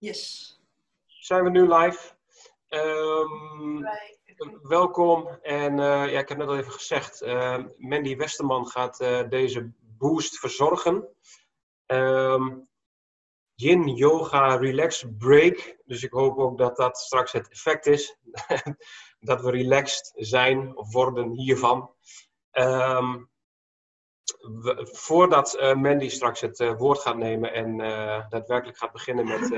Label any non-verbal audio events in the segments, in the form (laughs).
Yes. Zijn we nu live? Um, welkom. En uh, ja, ik heb net al even gezegd, uh, Mandy Westerman gaat uh, deze boost verzorgen. Um, Yin Yoga Relax Break. Dus ik hoop ook dat dat straks het effect is. (laughs) dat we relaxed zijn of worden hiervan. Um, we, voordat uh, Mandy straks het uh, woord gaat nemen en uh, daadwerkelijk gaat beginnen met,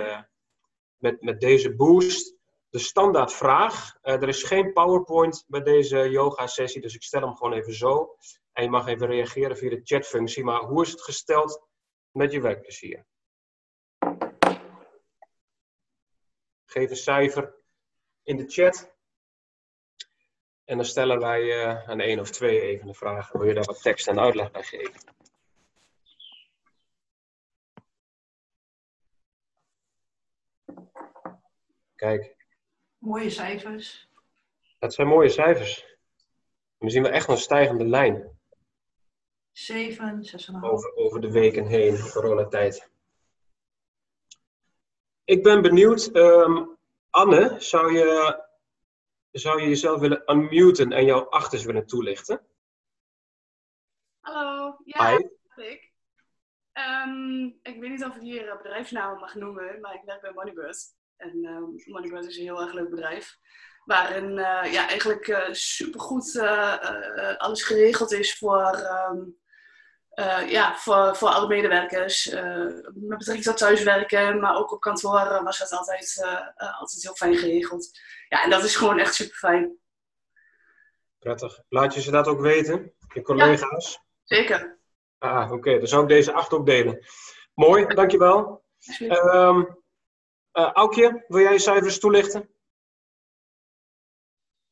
met, met deze boost. De standaard vraag. er is geen PowerPoint bij deze yoga sessie, dus ik stel hem gewoon even zo. En je mag even reageren via de chatfunctie. Maar hoe is het gesteld met je werkplezier? Geef een cijfer in de chat. En dan stellen wij uh, aan één of twee even de vraag: wil je daar wat tekst en uitleg bij geven? Kijk. Mooie cijfers. Dat zijn mooie cijfers. We zien wel echt een stijgende lijn. 7, 6,5. Over, over de weken heen, coronatijd. Ik ben benieuwd, um, Anne, zou je zou je jezelf willen unmuten en jouw achters willen toelichten? Hallo, ja, ik. Um, ik weet niet of ik hier bedrijfsnamen mag noemen, maar ik werk bij Moneybird. En um, Moneybird is een heel erg leuk bedrijf. Waarin uh, ja, eigenlijk uh, supergoed alles geregeld is voor, um, ja, voor, voor alle medewerkers. met betrekking tot thuiswerken, maar ook op kantoor was dat altijd, altijd heel fijn geregeld ja, en dat is gewoon echt super fijn. Prettig. Laat je ze dat ook weten, je collega's? Ja, zeker. Ah, oké. Okay. Dan zou ik deze acht ook delen. Mooi, dankjewel. Um, uh, Aukje, wil jij je cijfers toelichten?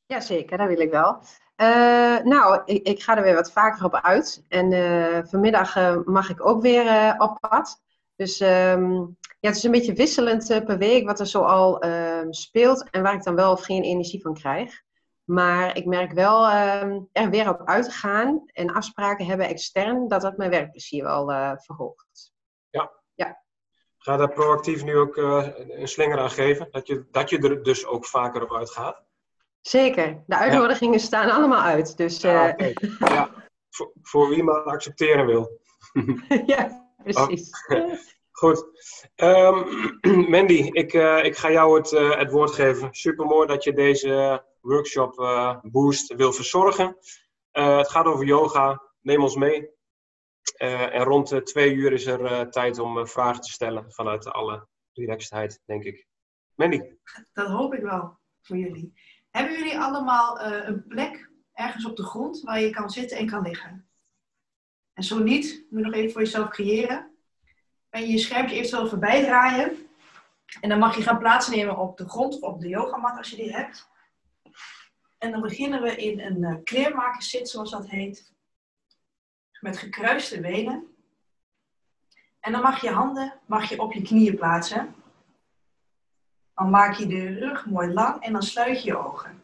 Jazeker, dat wil ik wel. Uh, nou, ik, ik, ga er weer wat vaker op uit. En uh, vanmiddag mag ik ook weer op pad. Dus um, ja, het is een beetje wisselend per week wat er zoal uh, speelt en waar ik dan wel of geen energie van krijg. Maar ik merk wel uh, er weer op uit te gaan en afspraken hebben extern, dat dat mijn werkplezier wel verhoogt. Ja. Ga daar proactief nu ook uh, een slinger aan geven, dat je, dat je er dus ook vaker op uitgaat? Zeker. De uitnodigingen ja. staan allemaal uit. Dus, ja, okay. (laughs) ja. Voor, voor, wie maar accepteren wil. (laughs) ja, precies. Oh. (laughs) Goed. Um, (clears throat) Mandy, ik, uh, ik ga jou het, het woord geven. Super mooi dat je deze workshop boost wil verzorgen. het gaat over yoga. Neem ons mee. En rond twee uur is er tijd om vragen te stellen vanuit alle relaxedheid, denk ik. Mandy. Dat hoop ik wel voor jullie. Hebben jullie allemaal een plek ergens op de grond waar je kan zitten en kan liggen? En zo niet, moet je nog even voor jezelf creëren en je schermpje eventueel voorbij draaien. En dan mag je gaan plaatsnemen op de grond of op de yogamat als je die hebt. En dan beginnen we in een kleermakerszit, zoals dat heet. Met gekruiste benen. En dan mag je handen mag je op je knieën plaatsen. Dan maak je de rug mooi lang en dan sluit je je ogen.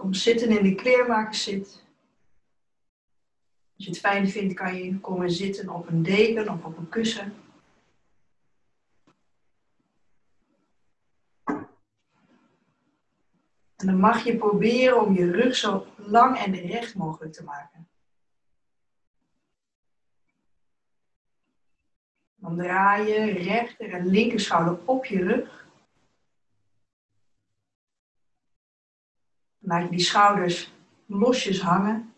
Kom zitten in de kleermakerszit. Als je het fijn vindt, kan je komen zitten op een deken of op een kussen. En dan mag je proberen om je rug zo lang en recht mogelijk te maken. Dan draai je rechter en linker schouder op je rug. Laat je die schouders losjes hangen.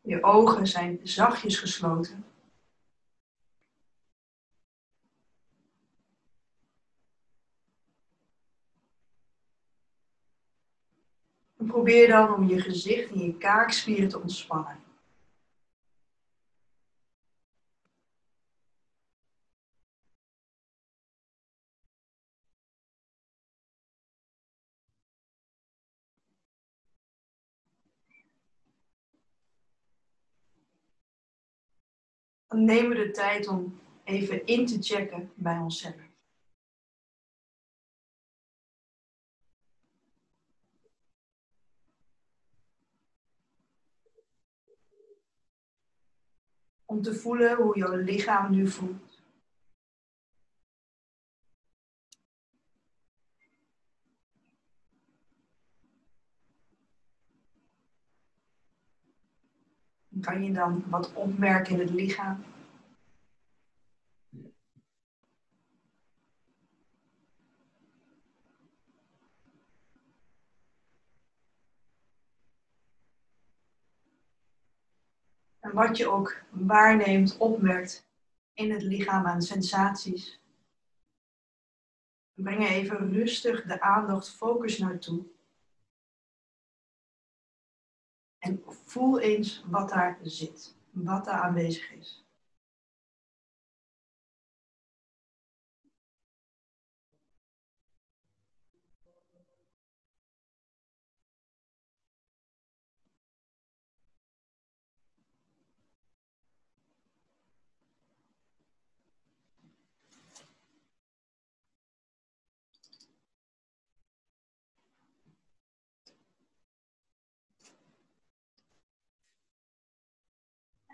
Je ogen zijn zachtjes gesloten. Probeer dan om je gezicht en je kaakspieren te ontspannen. dan nemen we de tijd om even in te checken bij onszelf. Om te voelen hoe jouw lichaam nu voelt. Kan je dan wat opmerken in het lichaam? En wat je ook waarneemt, opmerkt in het lichaam aan sensaties. Breng even rustig de aandacht, focus naartoe. En voel eens wat daar zit, wat daar aanwezig is.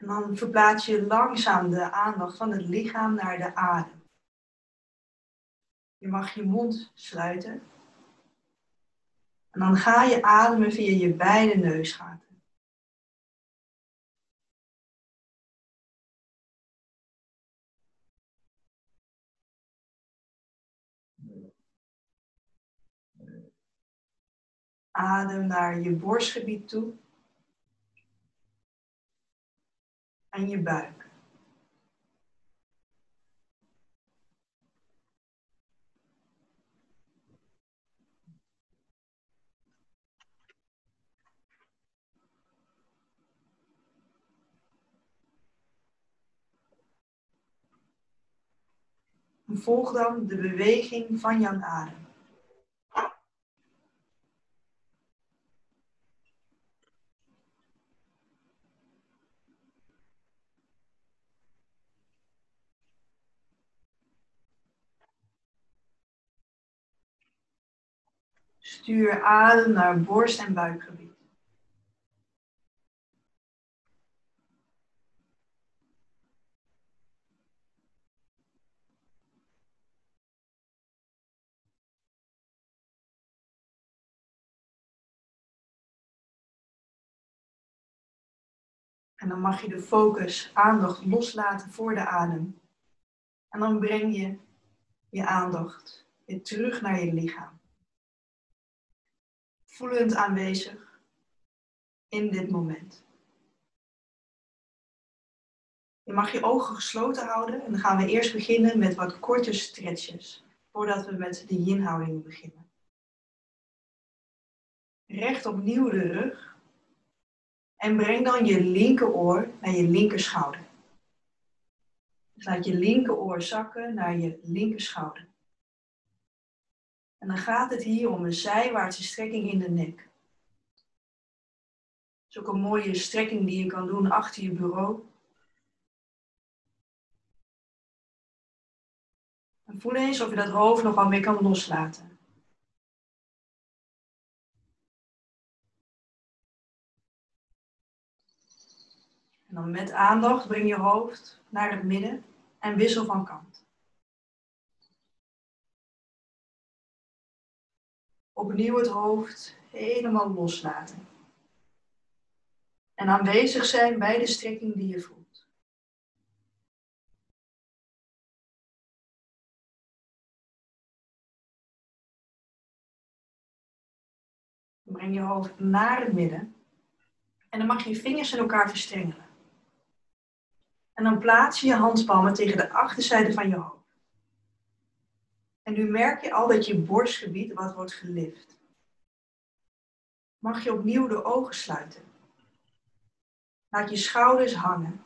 En dan verplaats je langzaam de aandacht van het lichaam naar de adem. Je mag je mond sluiten. En dan ga je ademen via je beide neusgaten. Adem naar je borstgebied toe. En je buik. volg dan de beweging van jouw adem. Stuur adem naar borst- en buikgebied. En dan mag je de focus, aandacht loslaten voor de adem. En dan breng je je aandacht weer terug naar je lichaam voelend aanwezig in dit moment. Je mag je ogen gesloten houden en dan gaan we eerst beginnen met wat korte stretches voordat we met de yin-houding beginnen. Recht opnieuw de rug en breng dan je linkeroor naar je linkerschouder. Dus laat je linkeroor zakken naar je linkerschouder. En dan gaat het hier om een zijwaartse strekking in de nek. Dat is ook een mooie strekking die je kan doen achter je bureau. En voel eens of je dat hoofd nog wel meer kan loslaten. En dan met aandacht breng je hoofd naar het midden en wissel van kant. Opnieuw het hoofd helemaal loslaten. En aanwezig zijn bij de strekking die je voelt. Breng je hoofd naar het midden. En dan mag je vingers in elkaar verstrengelen. En dan plaats je je handpalmen tegen de achterzijde van je hoofd. En nu merk je al dat je borstgebied wat wordt gelift. Mag je opnieuw de ogen sluiten. Laat je schouders hangen.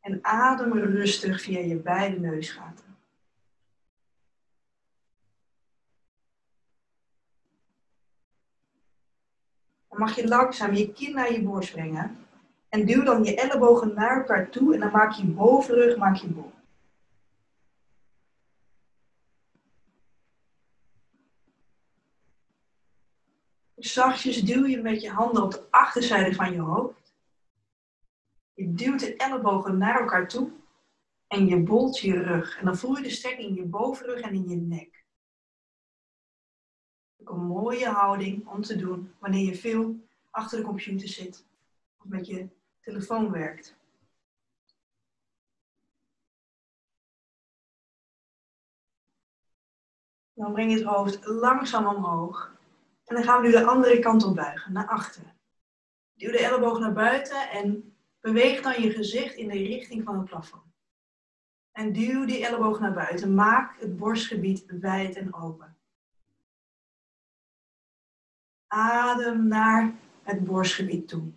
En adem rustig via je beide neusgaten. Dan mag je langzaam je kin naar je borst brengen. En duw dan je ellebogen naar elkaar toe en dan maak je bovenrug maak je bol. Zachtjes duw je met je handen op de achterzijde van je hoofd. Je duwt de ellebogen naar elkaar toe en je bolt je rug. En dan voel je de strekking in je bovenrug en in je nek. Een mooie houding om te doen wanneer je veel achter de computer zit of met je telefoon werkt. Dan breng je het hoofd langzaam omhoog. En dan gaan we nu de andere kant op buigen, naar achter. Duw de elleboog naar buiten en beweeg dan je gezicht in de richting van het plafond. En duw die elleboog naar buiten. Maak het borstgebied wijd en open. Adem naar het borstgebied toe.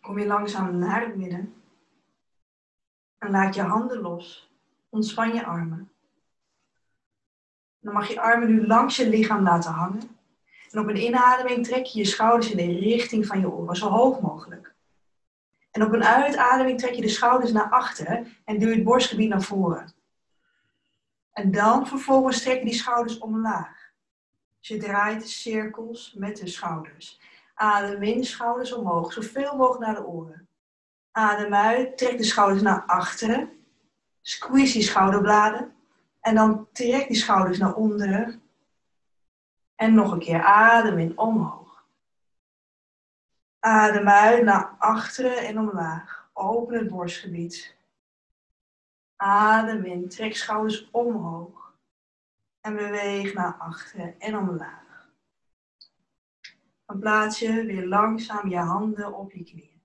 Kom je langzaam naar het midden. En laat je handen los. Ontspan je armen. Dan mag je armen nu langs je lichaam laten hangen. En op een inademing trek je je schouders in de richting van je oren, zo hoog mogelijk. En op een uitademing trek je de schouders naar achteren en duw het borstgebied naar voren. En dan vervolgens trek je die schouders omlaag. Dus je draait cirkels met de schouders. Adem in, schouders omhoog, zoveel mogelijk naar de oren. Adem uit, trek de schouders naar achteren. Squeeze die schouderbladen. En dan trek die schouders naar onderen. En nog een keer adem in omhoog. Adem uit naar achteren en omlaag. Open het borstgebied. Adem in, trek schouders omhoog. En beweeg naar achteren en omlaag. Dan plaats je weer langzaam je handen op je knieën.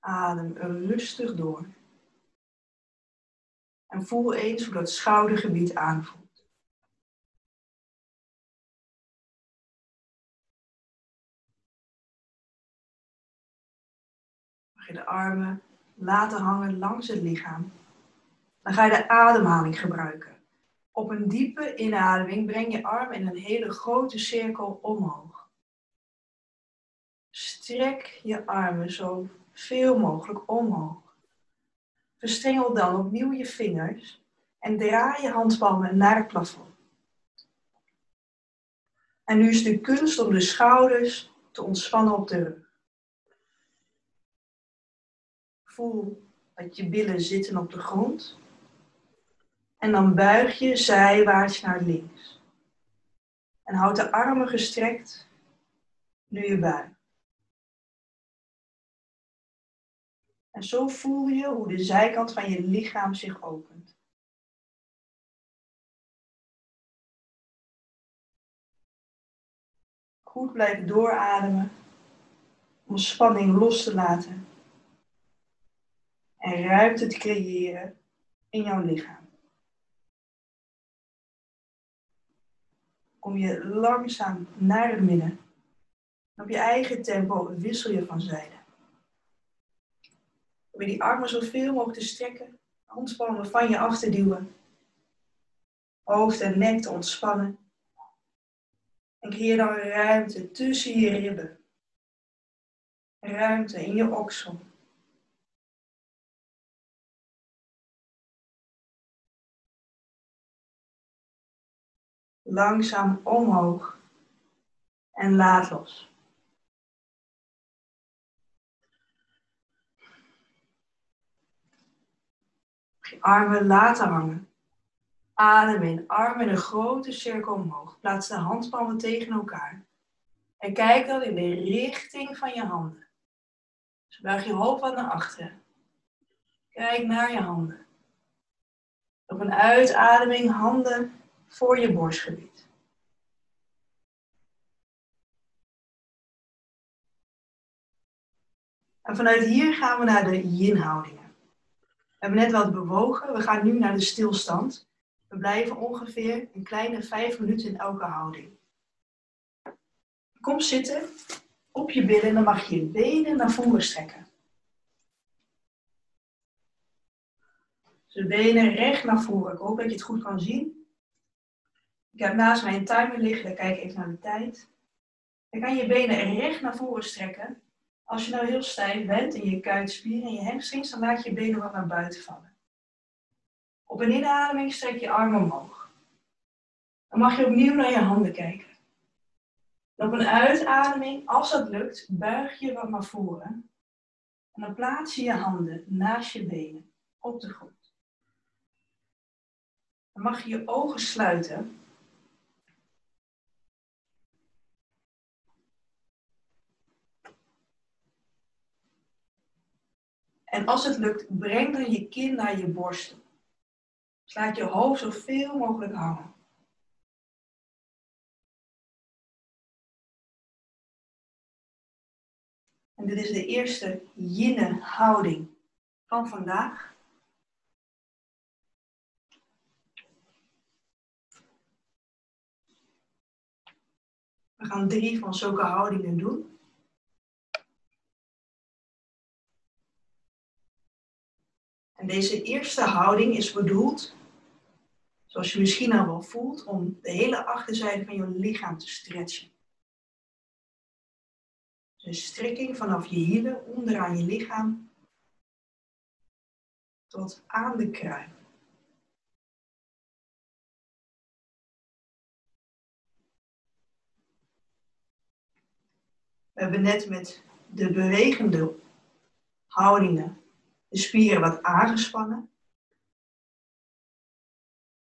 Adem rustig door. En voel eens hoe dat schoudergebied aanvoelt. Mag je de armen laten hangen langs het lichaam. Dan ga je de ademhaling gebruiken. Op een diepe inademing breng je arm in een hele grote cirkel omhoog. Strek je armen zo veel mogelijk omhoog. Verstrengel dan opnieuw je vingers en draai je handpalmen naar het plafond. En nu is de kunst om de schouders te ontspannen op de rug. Voel dat je billen zitten op de grond. En dan buig je zijwaarts naar links. En houd de armen gestrekt nu je buigt. En zo voel je hoe de zijkant van je lichaam zich opent. Goed blijven doorademen om spanning los te laten en ruimte te creëren in jouw lichaam. Kom je langzaam naar het midden. Op je eigen tempo wissel je van zijde. Probeer die armen zoveel mogelijk te strekken. Handpalmen van je af te duwen. Hoofd en nek te ontspannen. En creëer dan ruimte tussen je ribben. Ruimte in je oksel. Langzaam omhoog en laat los. Je armen laten hangen. Adem in, armen in een grote cirkel omhoog. Plaats de handpalmen tegen elkaar. En kijk dan in de richting van je handen. Dus buig je hoofd wat naar achteren. Kijk naar je handen. Op een uitademing handen voor je borstgebied. En vanuit hier gaan we naar de yin-houdingen. We hebben net wat bewogen. We gaan nu naar de stilstand. We blijven ongeveer een kleine vijf minuten in elke houding. Kom zitten op je billen en dan mag je je benen naar voren strekken. Dus de benen recht naar voren. Ik hoop dat je het goed kan zien. Ik heb naast mij een timer liggen, dan kijk even naar de tijd. Dan kan je je benen recht naar voren strekken. Als je nou heel stijf bent in je kuitspieren en je hamstrings, dan laat je je benen wat naar buiten vallen. Op een inademing strek je armen omhoog. Dan mag je opnieuw naar je handen kijken. op een uitademing, als dat lukt, buig je wat naar voren. En dan plaats je je handen naast je benen op de grond. Dan mag je je ogen sluiten. En als het lukt, breng dan je kin naar je borst. Slaat je hoofd zoveel mogelijk hangen. En dit is de eerste yin houding van vandaag. We gaan drie van zulke houdingen doen. En deze eerste houding is bedoeld, zoals je misschien al wel voelt, om de hele achterzijde van je lichaam te stretchen. Een strekking vanaf je hielen onderaan je lichaam tot aan de kruin. We hebben net met de bewegende houdingen de spieren wat aangespannen.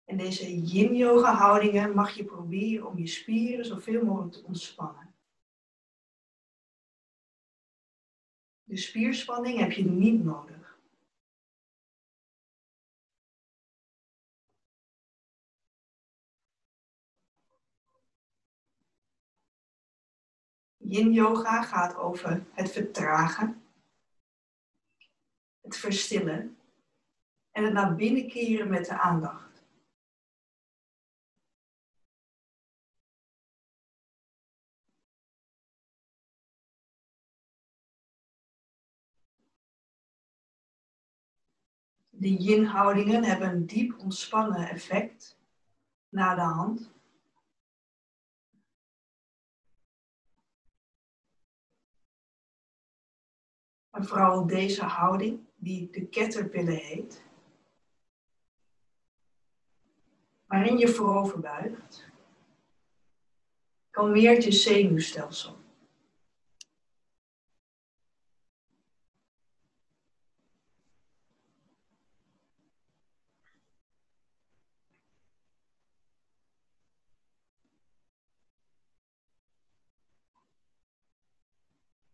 En deze yin-yoga houdingen mag je proberen om je spieren zoveel mogelijk te ontspannen. De spierspanning heb je niet nodig. Yin yoga gaat over het vertragen, het verstillen en het naar binnen keren met de aandacht. De yin-houdingen hebben een diep ontspannen effect na de hand. En vooral deze houding, die de caterpillar heet, waarin je voorover buigt, kalmeert je zenuwstelsel.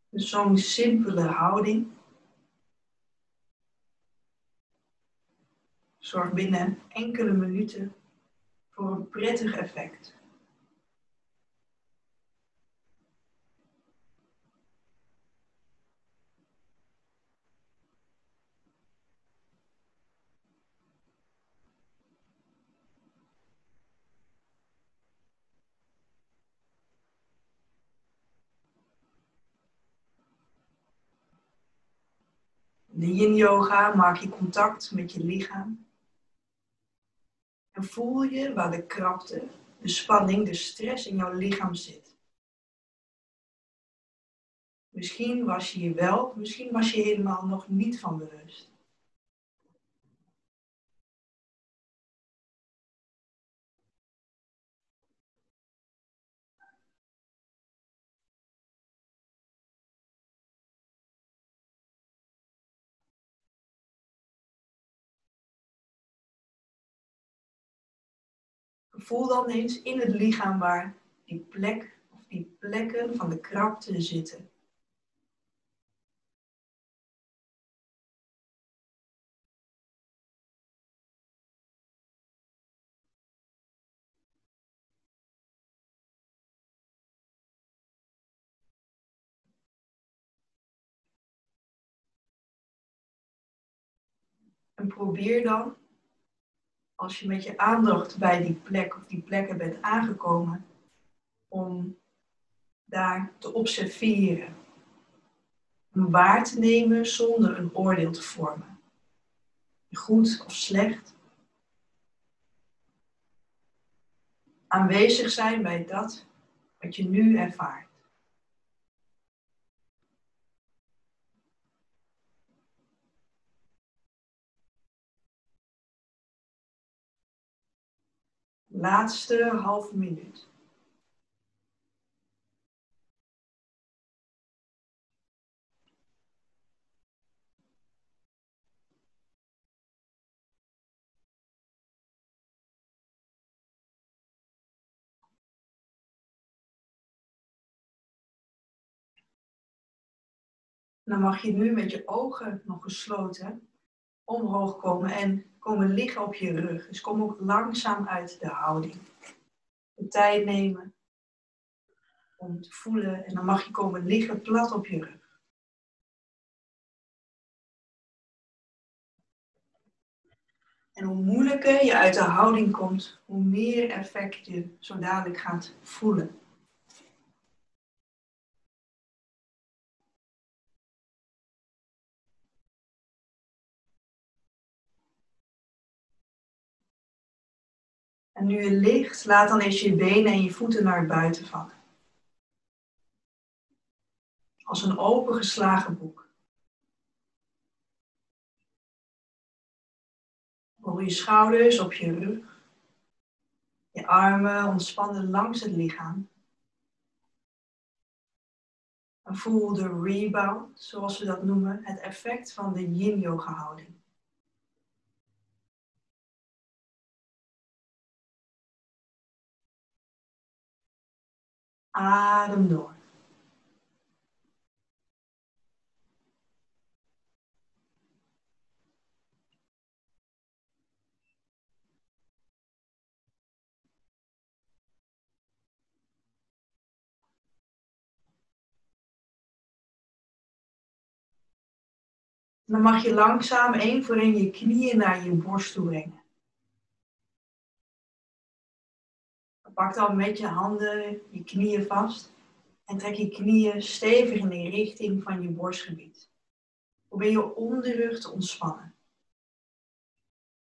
Dus zo'n simpele houding zorgt binnen enkele minuten voor een prettig effect. de yin yoga maak je contact met je lichaam. En voel je waar de krapte, de spanning, de stress in jouw lichaam zit. Misschien was je hier wel, misschien was je helemaal nog niet van bewust. Voel dan eens in het lichaam waar die plek of die plekken van de krapte zitten. En probeer dan als je met je aandacht bij die plek of die plekken bent aangekomen, om daar te observeren. Om waar te nemen zonder een oordeel te vormen. Goed of slecht. Aanwezig zijn bij dat wat je nu ervaart. Laatste halve minuut. Dan mag je nu met je ogen nog gesloten omhoog komen en komen liggen op je rug. Dus kom ook langzaam uit de houding. De tijd nemen om te voelen en dan mag je komen liggen plat op je rug. En hoe moeilijker je uit de houding komt, hoe meer effect je zo dadelijk gaat voelen. En nu je ligt, laat dan eens je benen en je voeten naar buiten vallen. Als een opengeslagen boek. Rol je schouders op je rug. Je armen ontspannen langs het lichaam. En voel de rebound, zoals we dat noemen, het effect van de yin-yoga houding. Adem door. Dan mag je langzaam één voor één je knieën naar je borst toe brengen. Pak dan met je handen je knieën vast en trek je knieën stevig in de richting van je borstgebied. Probeer je onderrug te ontspannen.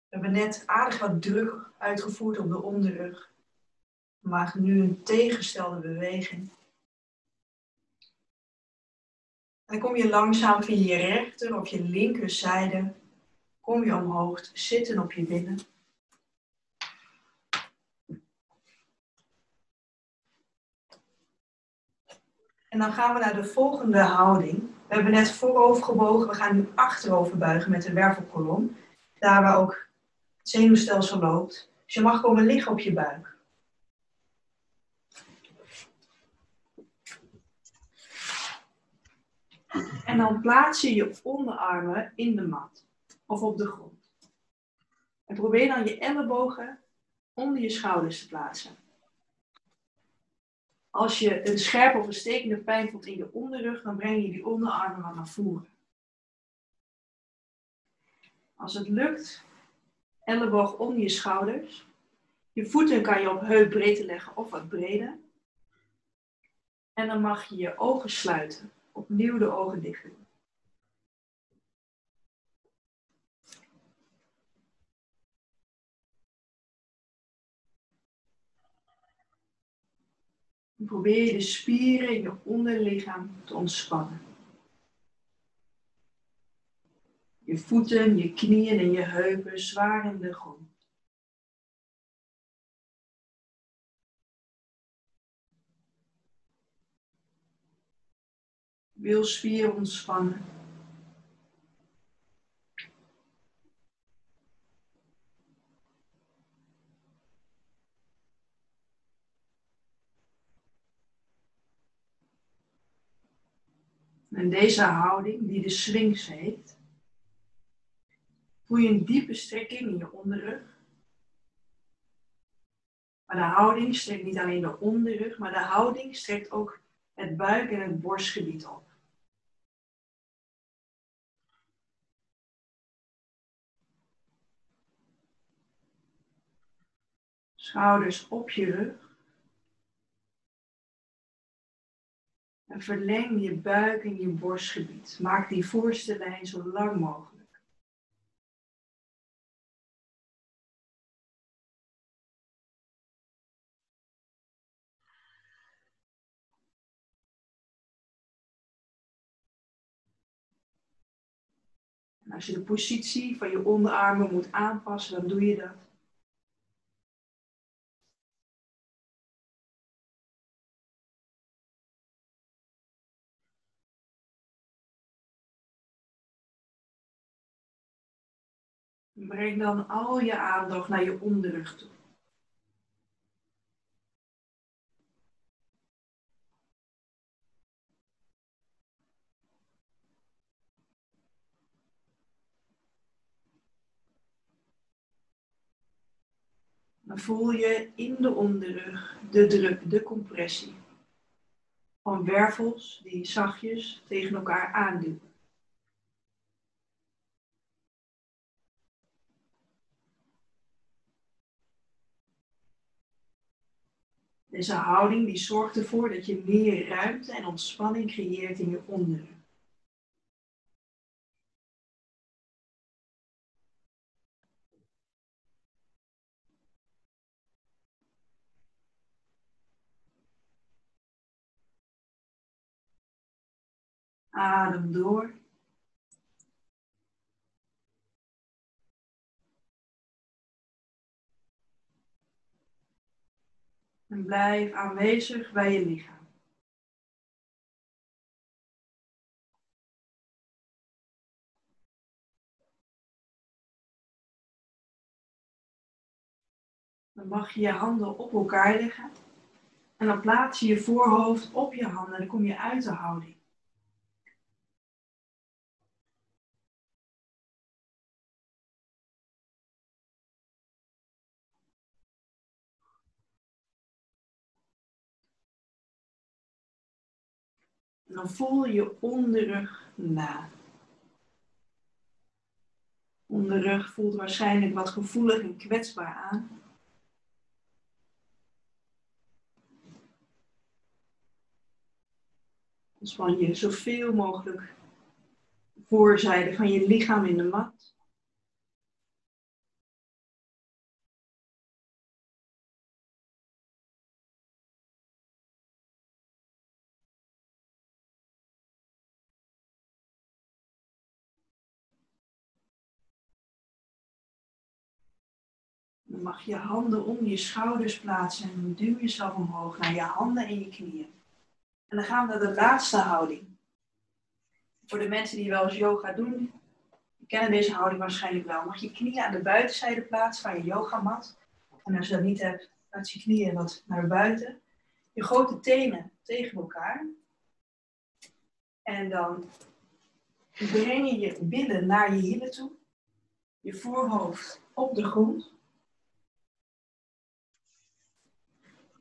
We hebben net aardig wat druk uitgevoerd op de onderrug. Maken nu een tegengestelde beweging. Dan kom je langzaam via je rechter of je linkerzijde, kom je omhoog zitten op je binnen. En dan gaan we naar de volgende houding. We hebben net voorover gebogen, we gaan nu achterover buigen met de wervelkolom. Daar waar ook het zenuwstelsel loopt. Dus je mag komen liggen op je buik. En dan plaats je je onderarmen in de mat of op de grond. En probeer dan je ellebogen onder je schouders te plaatsen. Als je een scherpe of een stekende pijn voelt in je onderrug, dan breng je die onderarmen wat naar voren. Als het lukt, elleboog onder je schouders. Je voeten kan je op heupbreedte leggen of wat breder. En dan mag je je ogen sluiten. Opnieuw de ogen dicht doen. Probeer je de spieren in je onderlichaam te ontspannen. Je voeten, je knieën en je heupen zwaar in de grond. Wilspier ontspannen. En deze houding, die de Sphinx heet, voel je een diepe strekking in je onderrug. Maar de houding strekt niet alleen de onderrug, maar de houding strekt ook het buik- en het borstgebied op. Schouders op je rug. En verleng je buik en je borstgebied. Maak die voorste lijn zo lang mogelijk. Als je de positie van je onderarmen moet aanpassen, dan doe je dat. Breng dan al je aandacht naar je onderrug toe. Dan voel je in de onderrug de druk, de compressie van wervels die zachtjes tegen elkaar aanduwen. Deze houding die zorgt ervoor dat je meer ruimte en ontspanning creëert in je onderrug. Adem door. En blijf aanwezig bij je lichaam. Dan mag je je handen op elkaar leggen. En dan plaats je je voorhoofd op je handen. En dan kom je uit de houding. En dan voel je onderrug na. Onderrug voelt waarschijnlijk wat gevoelig en kwetsbaar aan. Ontspan je zoveel mogelijk voorzijde van je lichaam in de mat. Mag je handen om je schouders plaatsen en duw jezelf omhoog naar je handen en je knieën. En dan gaan we naar de laatste houding. Voor de mensen die wel eens yoga doen, die kennen deze houding waarschijnlijk wel. Mag je knieën aan de buitenzijde plaatsen van je yogamat. En als je dat niet hebt, laat je knieën wat naar buiten. Je grote tenen tegen elkaar. En dan breng je je billen naar je hielen toe. Je voorhoofd op de grond.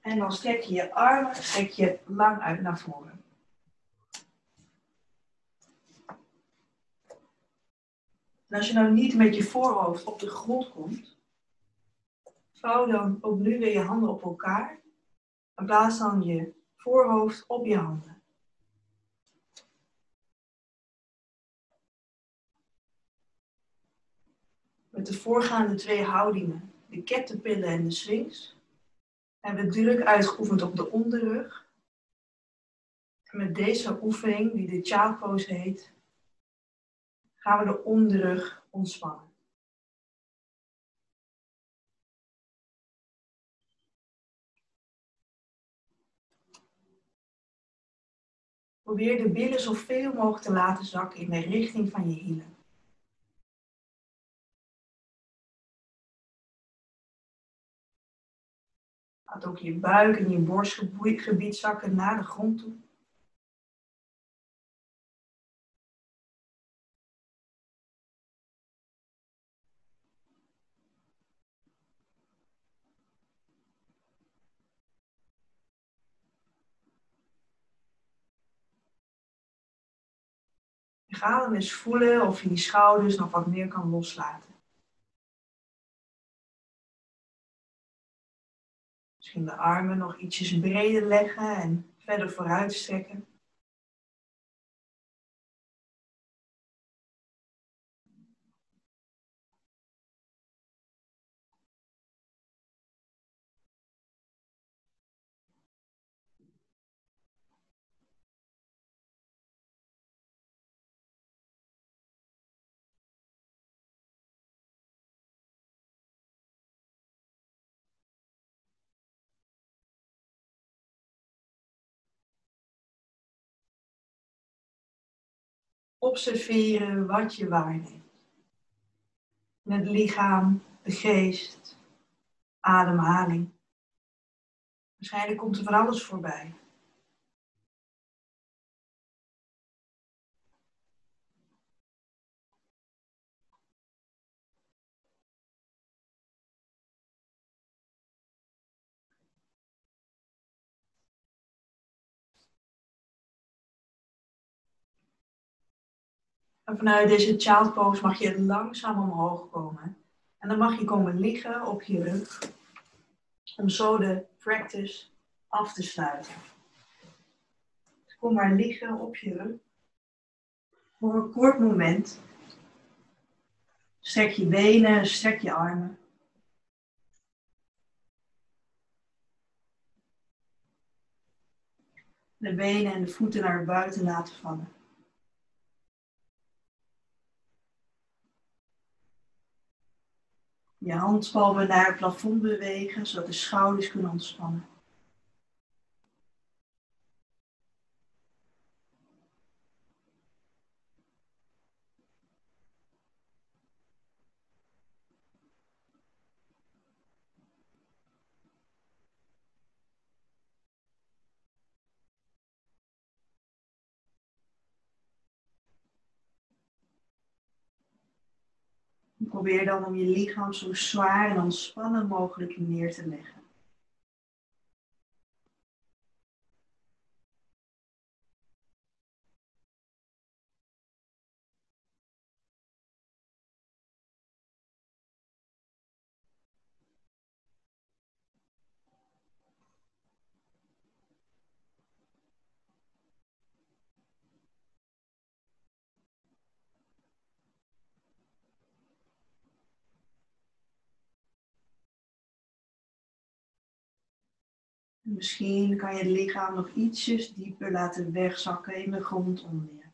En dan strek je je armen strek je lang uit naar voren. En als je nou niet met je voorhoofd op de grond komt, vouw dan ook nu weer je handen op elkaar. En plaats dan je voorhoofd op je handen. Met de voorgaande twee houdingen, de kettenpillen en de swings, hebben druk uitgeoefend op de onderrug. En met deze oefening, die de child heet, gaan we de onderrug ontspannen. Probeer de billen zoveel mogelijk te laten zakken in de richting van je hielen. Laat ook je buik en je borstgebied zakken naar de grond toe. Ga dan eens voelen of je die schouders nog wat meer kan loslaten. Misschien de armen nog ietsjes breder leggen en verder vooruit strekken. Observeren wat je waarneemt. in het lichaam, de geest, ademhaling. Waarschijnlijk komt er van alles voorbij. En vanuit deze child pose mag je langzaam omhoog komen. En dan mag je komen liggen op je rug. Om zo de practice af te sluiten. Dus kom maar liggen op je rug. Voor een kort moment. Strek je benen, strek je armen. De benen en de voeten naar buiten laten vallen. Je handpalmen naar het plafond bewegen, zodat de schouders kunnen ontspannen. Probeer dan om je lichaam zo zwaar en ontspannen mogelijk neer te leggen. Misschien kan je het lichaam nog ietsjes dieper laten wegzakken in de grond onder je.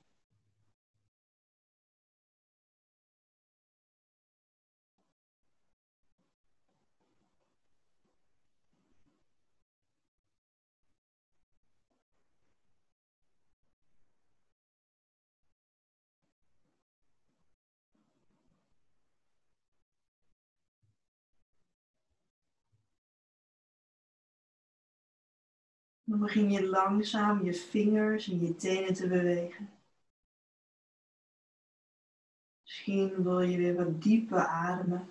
Dan begin je langzaam je vingers en je tenen te bewegen. Misschien wil je weer wat dieper ademen.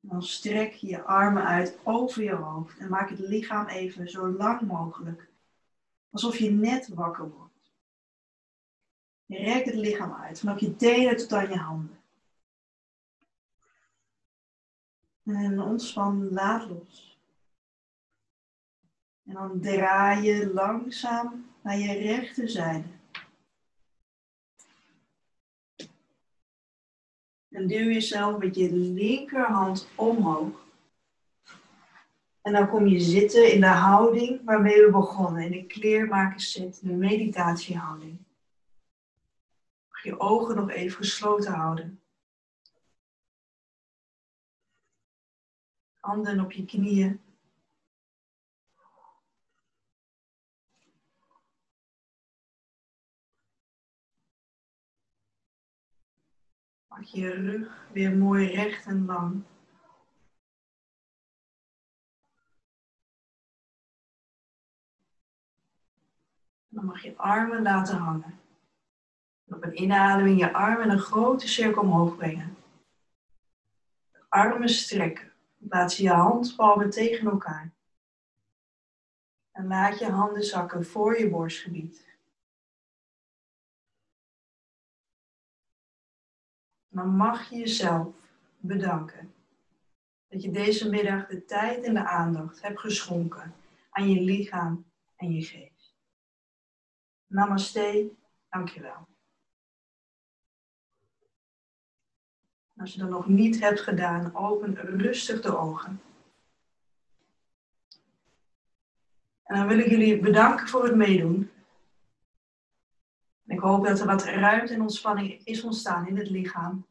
Dan strek je je armen uit over je hoofd en maak het lichaam even zo lang mogelijk. Alsof je net wakker wordt. Je rekt het lichaam uit, vanaf je tenen tot aan je handen. En ontspan, laat los. En dan draai je langzaam naar je rechterzijde. En duw jezelf met je linkerhand omhoog. En dan kom je zitten in de houding waarmee we begonnen, in de kleermakerszit, de meditatiehouding. Mag je ogen nog even gesloten houden. Handen op je knieën. Maak je rug weer mooi recht en lang. Dan mag je armen laten hangen. op een inademing je armen een grote cirkel omhoog brengen. armen strekken. Plaats je handpalmen tegen elkaar. En laat je handen zakken voor je borstgebied. Maar mag je jezelf bedanken dat je deze middag de tijd en de aandacht hebt geschonken aan je lichaam en je geest. Namaste, dankjewel. Als je dat nog niet hebt gedaan, open rustig de ogen. En dan wil ik jullie bedanken voor het meedoen. Ik hoop dat er wat ruimte en ontspanning is ontstaan in het lichaam,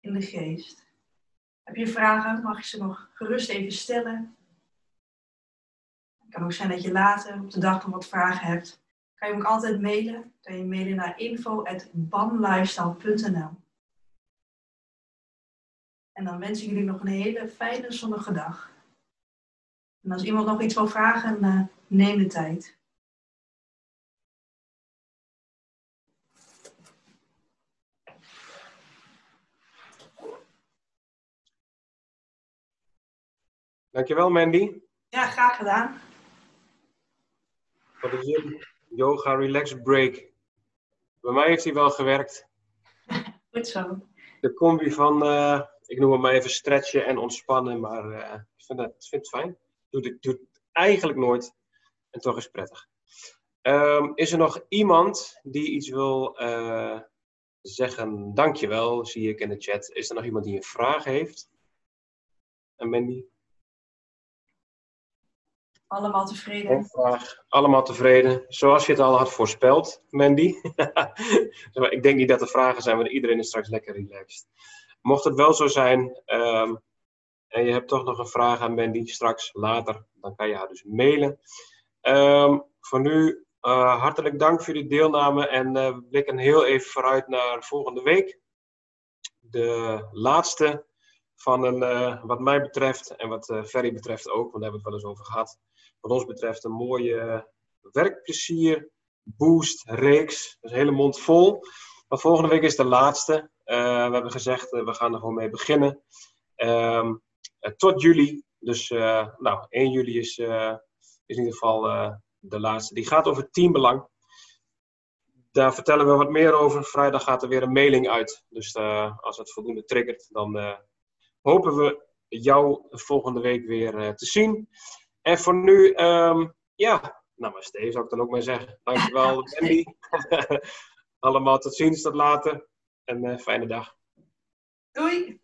in de geest. Heb je vragen, mag je ze nog gerust even stellen. Het kan ook zijn dat je later op de dag nog wat vragen hebt. Kan je ook altijd mailen. Kan je mailen naar info.banlifestyle.nl En dan wens ik jullie nog een hele fijne zonnige dag. En als iemand nog iets wil vragen, uh, neem de tijd. Dankjewel Mandy. Ja, graag gedaan. Wat is je yoga relax break? Bij mij heeft hij wel gewerkt. (laughs) Goed zo. De combi van, uh, ik noem het maar even stretchen en ontspannen, maar uh, ik vind het, vind het fijn. Doe het, doe het eigenlijk nooit en toch is het prettig. Um, is er nog iemand die iets wil uh, zeggen? Dankjewel, zie ik in de chat. Is er nog iemand die een vraag heeft? En Mandy? Allemaal tevreden. Allemaal tevreden. Zoals je het al had voorspeld, Mandy. (laughs) ik denk niet dat er vragen zijn, want iedereen is straks lekker relaxed. Mocht het wel zo zijn um, en je hebt toch nog een vraag aan Mandy straks, later, dan kan je haar dus mailen. Um, voor nu uh, hartelijk dank voor jullie deelname en uh, blikken heel even vooruit naar volgende week. De laatste van een, uh, wat mij betreft en wat Ferry betreft ook, want daar hebben we het wel eens over gehad wat ons betreft een mooie werkplezier, boost, reeks. Dus hele mond vol. Maar volgende week is de laatste. Uh, we hebben gezegd, uh, we gaan er gewoon mee beginnen. Um, uh, tot juli. Dus nou, 1 juli is, is in ieder geval de laatste. Die gaat over teambelang. Daar vertellen we wat meer over. Vrijdag gaat er weer een mailing uit. Dus als het voldoende triggert, dan hopen we jou volgende week weer te zien. En voor nu, um, ja, namaste zou ik dan ook maar zeggen. Dankjewel, (laughs) Andy. (laughs) Allemaal tot ziens, tot later. En uh, fijne dag. Doei.